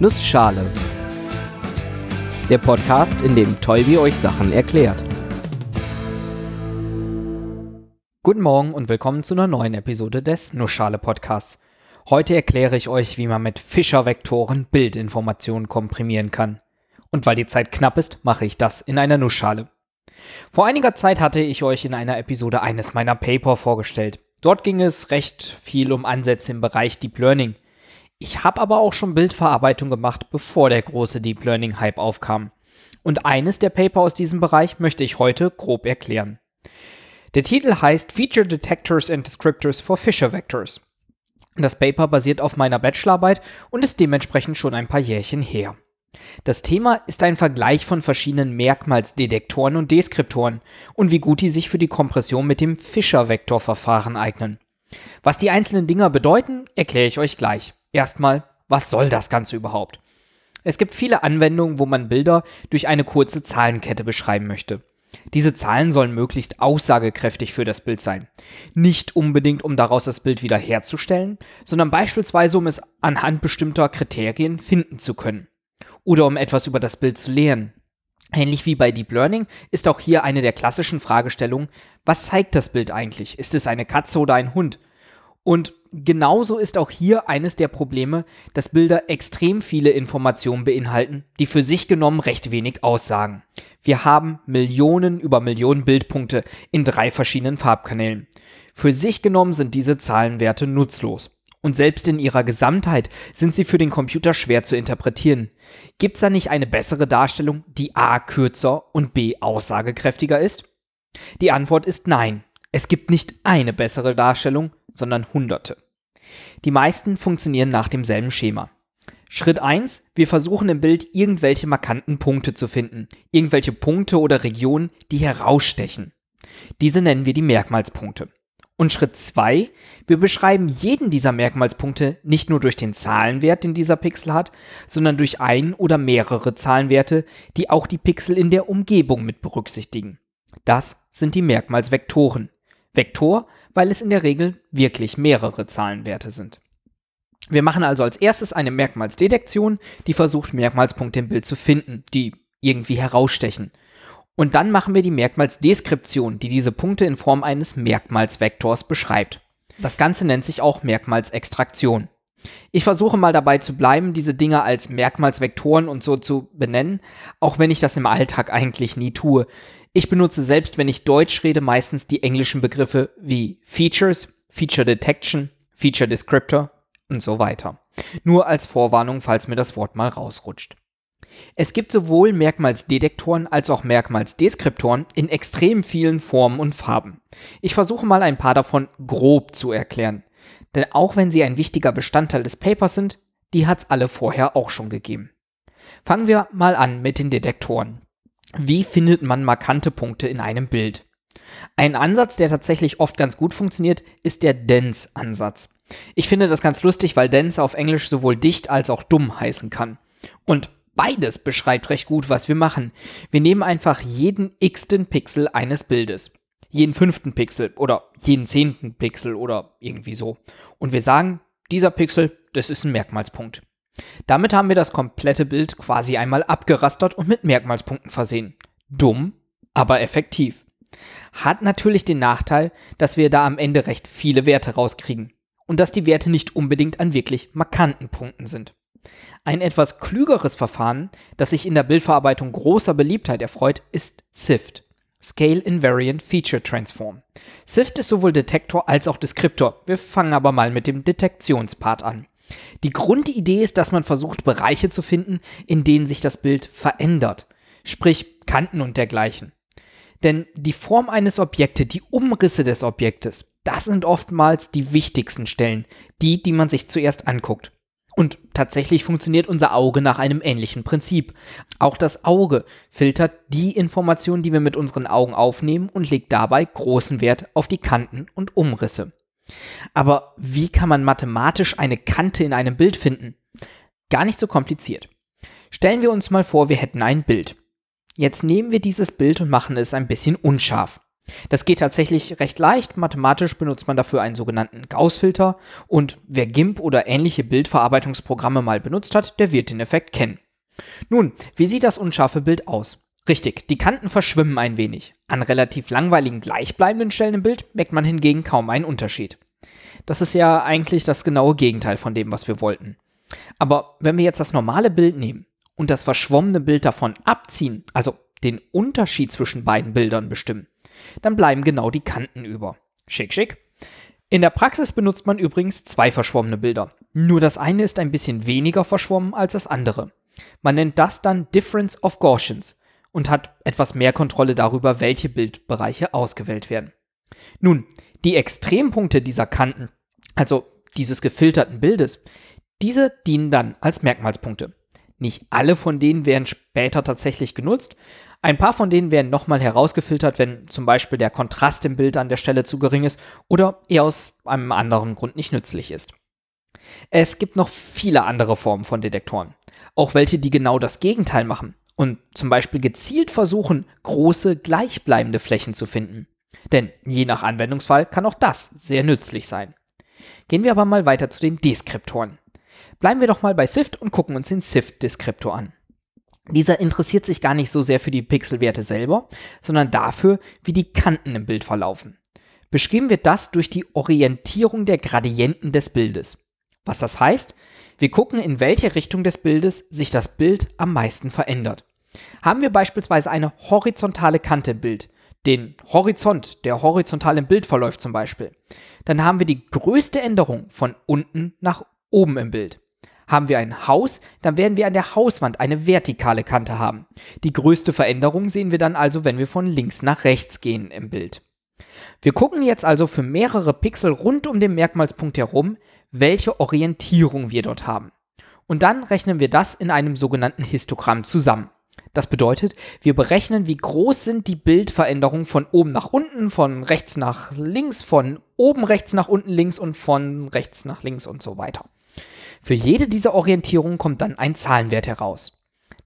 Nussschale. Der Podcast, in dem Tolbi euch Sachen erklärt. Guten Morgen und willkommen zu einer neuen Episode des Nussschale Podcasts. Heute erkläre ich euch, wie man mit Fischer-Vektoren Bildinformationen komprimieren kann. Und weil die Zeit knapp ist, mache ich das in einer Nussschale. Vor einiger Zeit hatte ich euch in einer Episode eines meiner Paper vorgestellt. Dort ging es recht viel um Ansätze im Bereich Deep Learning. Ich habe aber auch schon Bildverarbeitung gemacht, bevor der große Deep Learning Hype aufkam. Und eines der Paper aus diesem Bereich möchte ich heute grob erklären. Der Titel heißt Feature Detectors and Descriptors for Fisher Vectors. Das Paper basiert auf meiner Bachelorarbeit und ist dementsprechend schon ein paar Jährchen her. Das Thema ist ein Vergleich von verschiedenen Merkmalsdetektoren und Deskriptoren und wie gut die sich für die Kompression mit dem Fischer-Vektorverfahren eignen. Was die einzelnen Dinger bedeuten, erkläre ich euch gleich. Erstmal, was soll das Ganze überhaupt? Es gibt viele Anwendungen, wo man Bilder durch eine kurze Zahlenkette beschreiben möchte. Diese Zahlen sollen möglichst aussagekräftig für das Bild sein. Nicht unbedingt, um daraus das Bild wiederherzustellen, sondern beispielsweise, um es anhand bestimmter Kriterien finden zu können oder um etwas über das Bild zu lernen. Ähnlich wie bei Deep Learning ist auch hier eine der klassischen Fragestellungen, was zeigt das Bild eigentlich? Ist es eine Katze oder ein Hund? Und genauso ist auch hier eines der Probleme, dass Bilder extrem viele Informationen beinhalten, die für sich genommen recht wenig aussagen. Wir haben Millionen über Millionen Bildpunkte in drei verschiedenen Farbkanälen. Für sich genommen sind diese Zahlenwerte nutzlos. Und selbst in ihrer Gesamtheit sind sie für den Computer schwer zu interpretieren. Gibt's da nicht eine bessere Darstellung, die a kürzer und b aussagekräftiger ist? Die Antwort ist nein. Es gibt nicht eine bessere Darstellung, sondern hunderte. Die meisten funktionieren nach demselben Schema. Schritt 1, wir versuchen im Bild irgendwelche markanten Punkte zu finden, irgendwelche Punkte oder Regionen, die herausstechen. Diese nennen wir die Merkmalspunkte. Und Schritt 2, wir beschreiben jeden dieser Merkmalspunkte nicht nur durch den Zahlenwert, den dieser Pixel hat, sondern durch ein oder mehrere Zahlenwerte, die auch die Pixel in der Umgebung mit berücksichtigen. Das sind die Merkmalsvektoren. Vektor, weil es in der Regel wirklich mehrere Zahlenwerte sind. Wir machen also als erstes eine Merkmalsdetektion, die versucht, Merkmalspunkte im Bild zu finden, die irgendwie herausstechen. Und dann machen wir die Merkmalsdeskription, die diese Punkte in Form eines Merkmalsvektors beschreibt. Das Ganze nennt sich auch Merkmalsextraktion. Ich versuche mal dabei zu bleiben, diese Dinge als Merkmalsvektoren und so zu benennen, auch wenn ich das im Alltag eigentlich nie tue. Ich benutze selbst, wenn ich Deutsch rede, meistens die englischen Begriffe wie Features, Feature Detection, Feature Descriptor und so weiter. Nur als Vorwarnung, falls mir das Wort mal rausrutscht. Es gibt sowohl Merkmalsdetektoren als auch Merkmalsdeskriptoren in extrem vielen Formen und Farben. Ich versuche mal ein paar davon grob zu erklären. Denn auch wenn sie ein wichtiger Bestandteil des Papers sind, die hat's alle vorher auch schon gegeben. Fangen wir mal an mit den Detektoren. Wie findet man markante Punkte in einem Bild? Ein Ansatz, der tatsächlich oft ganz gut funktioniert, ist der Dense-Ansatz. Ich finde das ganz lustig, weil Dense auf Englisch sowohl dicht als auch dumm heißen kann. Und Beides beschreibt recht gut, was wir machen. Wir nehmen einfach jeden x-ten Pixel eines Bildes. Jeden fünften Pixel oder jeden zehnten Pixel oder irgendwie so. Und wir sagen, dieser Pixel, das ist ein Merkmalspunkt. Damit haben wir das komplette Bild quasi einmal abgerastert und mit Merkmalspunkten versehen. Dumm, aber effektiv. Hat natürlich den Nachteil, dass wir da am Ende recht viele Werte rauskriegen. Und dass die Werte nicht unbedingt an wirklich markanten Punkten sind. Ein etwas klügeres Verfahren, das sich in der Bildverarbeitung großer Beliebtheit erfreut, ist SIFT. Scale Invariant Feature Transform. SIFT ist sowohl Detektor als auch Deskriptor. Wir fangen aber mal mit dem Detektionspart an. Die Grundidee ist, dass man versucht, Bereiche zu finden, in denen sich das Bild verändert. Sprich Kanten und dergleichen. Denn die Form eines Objektes, die Umrisse des Objektes, das sind oftmals die wichtigsten Stellen, die, die man sich zuerst anguckt. Und tatsächlich funktioniert unser Auge nach einem ähnlichen Prinzip. Auch das Auge filtert die Informationen, die wir mit unseren Augen aufnehmen und legt dabei großen Wert auf die Kanten und Umrisse. Aber wie kann man mathematisch eine Kante in einem Bild finden? Gar nicht so kompliziert. Stellen wir uns mal vor, wir hätten ein Bild. Jetzt nehmen wir dieses Bild und machen es ein bisschen unscharf. Das geht tatsächlich recht leicht. Mathematisch benutzt man dafür einen sogenannten Gauss-Filter und wer GIMP oder ähnliche Bildverarbeitungsprogramme mal benutzt hat, der wird den Effekt kennen. Nun, wie sieht das unscharfe Bild aus? Richtig, die Kanten verschwimmen ein wenig. An relativ langweiligen gleichbleibenden Stellen im Bild merkt man hingegen kaum einen Unterschied. Das ist ja eigentlich das genaue Gegenteil von dem, was wir wollten. Aber wenn wir jetzt das normale Bild nehmen und das verschwommene Bild davon abziehen, also den Unterschied zwischen beiden Bildern bestimmen, dann bleiben genau die Kanten über. Schick, schick. In der Praxis benutzt man übrigens zwei verschwommene Bilder. Nur das eine ist ein bisschen weniger verschwommen als das andere. Man nennt das dann Difference of Gaussians und hat etwas mehr Kontrolle darüber, welche Bildbereiche ausgewählt werden. Nun, die Extrempunkte dieser Kanten, also dieses gefilterten Bildes, diese dienen dann als Merkmalspunkte. Nicht alle von denen werden später tatsächlich genutzt, ein paar von denen werden nochmal herausgefiltert, wenn zum Beispiel der Kontrast im Bild an der Stelle zu gering ist oder er aus einem anderen Grund nicht nützlich ist. Es gibt noch viele andere Formen von Detektoren, auch welche, die genau das Gegenteil machen und zum Beispiel gezielt versuchen, große gleichbleibende Flächen zu finden. Denn je nach Anwendungsfall kann auch das sehr nützlich sein. Gehen wir aber mal weiter zu den Deskriptoren. Bleiben wir doch mal bei SIFT und gucken uns den SIFT-Deskriptor an. Dieser interessiert sich gar nicht so sehr für die Pixelwerte selber, sondern dafür, wie die Kanten im Bild verlaufen. Beschrieben wird das durch die Orientierung der Gradienten des Bildes. Was das heißt? Wir gucken, in welche Richtung des Bildes sich das Bild am meisten verändert. Haben wir beispielsweise eine horizontale Kante im Bild, den Horizont, der horizontal im Bild verläuft zum Beispiel, dann haben wir die größte Änderung von unten nach oben im Bild. Haben wir ein Haus, dann werden wir an der Hauswand eine vertikale Kante haben. Die größte Veränderung sehen wir dann also, wenn wir von links nach rechts gehen im Bild. Wir gucken jetzt also für mehrere Pixel rund um den Merkmalspunkt herum, welche Orientierung wir dort haben. Und dann rechnen wir das in einem sogenannten Histogramm zusammen. Das bedeutet, wir berechnen, wie groß sind die Bildveränderungen von oben nach unten, von rechts nach links, von oben rechts nach unten links und von rechts nach links und so weiter. Für jede dieser Orientierungen kommt dann ein Zahlenwert heraus.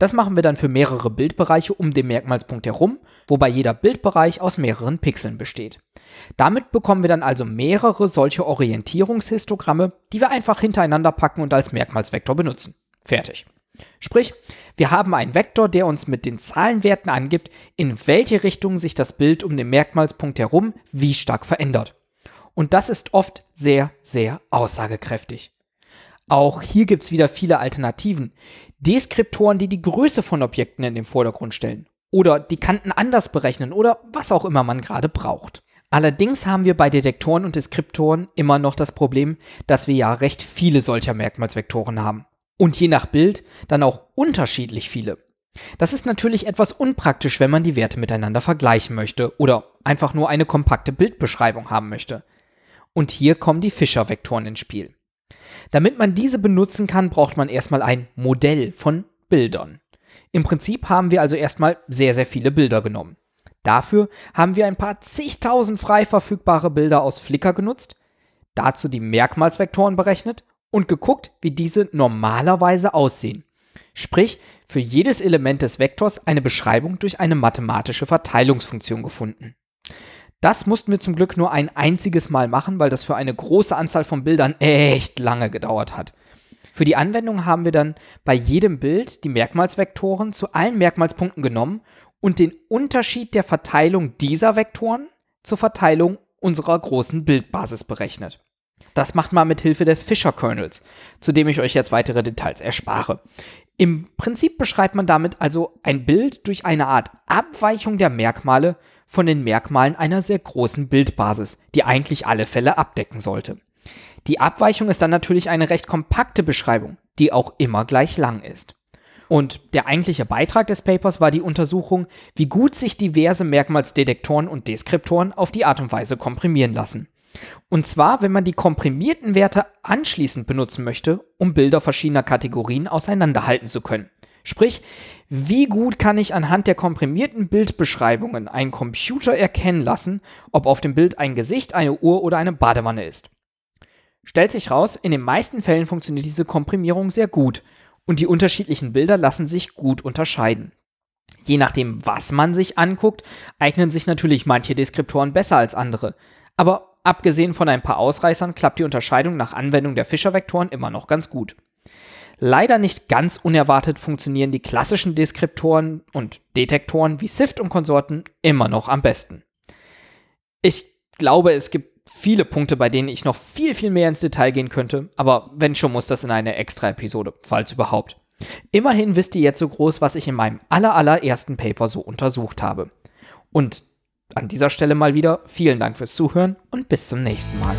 Das machen wir dann für mehrere Bildbereiche um den Merkmalspunkt herum, wobei jeder Bildbereich aus mehreren Pixeln besteht. Damit bekommen wir dann also mehrere solche Orientierungshistogramme, die wir einfach hintereinander packen und als Merkmalsvektor benutzen. Fertig. Sprich, wir haben einen Vektor, der uns mit den Zahlenwerten angibt, in welche Richtung sich das Bild um den Merkmalspunkt herum wie stark verändert. Und das ist oft sehr, sehr aussagekräftig. Auch hier gibt es wieder viele Alternativen. Deskriptoren, die die Größe von Objekten in den Vordergrund stellen. Oder die Kanten anders berechnen oder was auch immer man gerade braucht. Allerdings haben wir bei Detektoren und Deskriptoren immer noch das Problem, dass wir ja recht viele solcher Merkmalsvektoren haben. Und je nach Bild dann auch unterschiedlich viele. Das ist natürlich etwas unpraktisch, wenn man die Werte miteinander vergleichen möchte oder einfach nur eine kompakte Bildbeschreibung haben möchte. Und hier kommen die Fischer-Vektoren ins Spiel. Damit man diese benutzen kann, braucht man erstmal ein Modell von Bildern. Im Prinzip haben wir also erstmal sehr, sehr viele Bilder genommen. Dafür haben wir ein paar zigtausend frei verfügbare Bilder aus Flickr genutzt, dazu die Merkmalsvektoren berechnet und geguckt, wie diese normalerweise aussehen. Sprich, für jedes Element des Vektors eine Beschreibung durch eine mathematische Verteilungsfunktion gefunden. Das mussten wir zum Glück nur ein einziges Mal machen, weil das für eine große Anzahl von Bildern echt lange gedauert hat. Für die Anwendung haben wir dann bei jedem Bild die Merkmalsvektoren zu allen Merkmalspunkten genommen und den Unterschied der Verteilung dieser Vektoren zur Verteilung unserer großen Bildbasis berechnet. Das macht man mit Hilfe des Fisher-Kernels, zu dem ich euch jetzt weitere Details erspare. Im Prinzip beschreibt man damit also ein Bild durch eine Art Abweichung der Merkmale von den Merkmalen einer sehr großen Bildbasis, die eigentlich alle Fälle abdecken sollte. Die Abweichung ist dann natürlich eine recht kompakte Beschreibung, die auch immer gleich lang ist. Und der eigentliche Beitrag des Papers war die Untersuchung, wie gut sich diverse Merkmalsdetektoren und Deskriptoren auf die Art und Weise komprimieren lassen. Und zwar, wenn man die komprimierten Werte anschließend benutzen möchte, um Bilder verschiedener Kategorien auseinanderhalten zu können. Sprich, wie gut kann ich anhand der komprimierten Bildbeschreibungen einen Computer erkennen lassen, ob auf dem Bild ein Gesicht, eine Uhr oder eine Badewanne ist? Stellt sich raus, in den meisten Fällen funktioniert diese Komprimierung sehr gut und die unterschiedlichen Bilder lassen sich gut unterscheiden. Je nachdem, was man sich anguckt, eignen sich natürlich manche Deskriptoren besser als andere. Aber abgesehen von ein paar Ausreißern klappt die Unterscheidung nach Anwendung der Fischer-Vektoren immer noch ganz gut. Leider nicht ganz unerwartet funktionieren die klassischen Deskriptoren und Detektoren wie SIFT und Konsorten immer noch am besten. Ich glaube, es gibt viele Punkte, bei denen ich noch viel, viel mehr ins Detail gehen könnte, aber wenn schon, muss das in eine extra Episode, falls überhaupt. Immerhin wisst ihr jetzt so groß, was ich in meinem allerallerersten Paper so untersucht habe. Und an dieser Stelle mal wieder vielen Dank fürs Zuhören und bis zum nächsten Mal.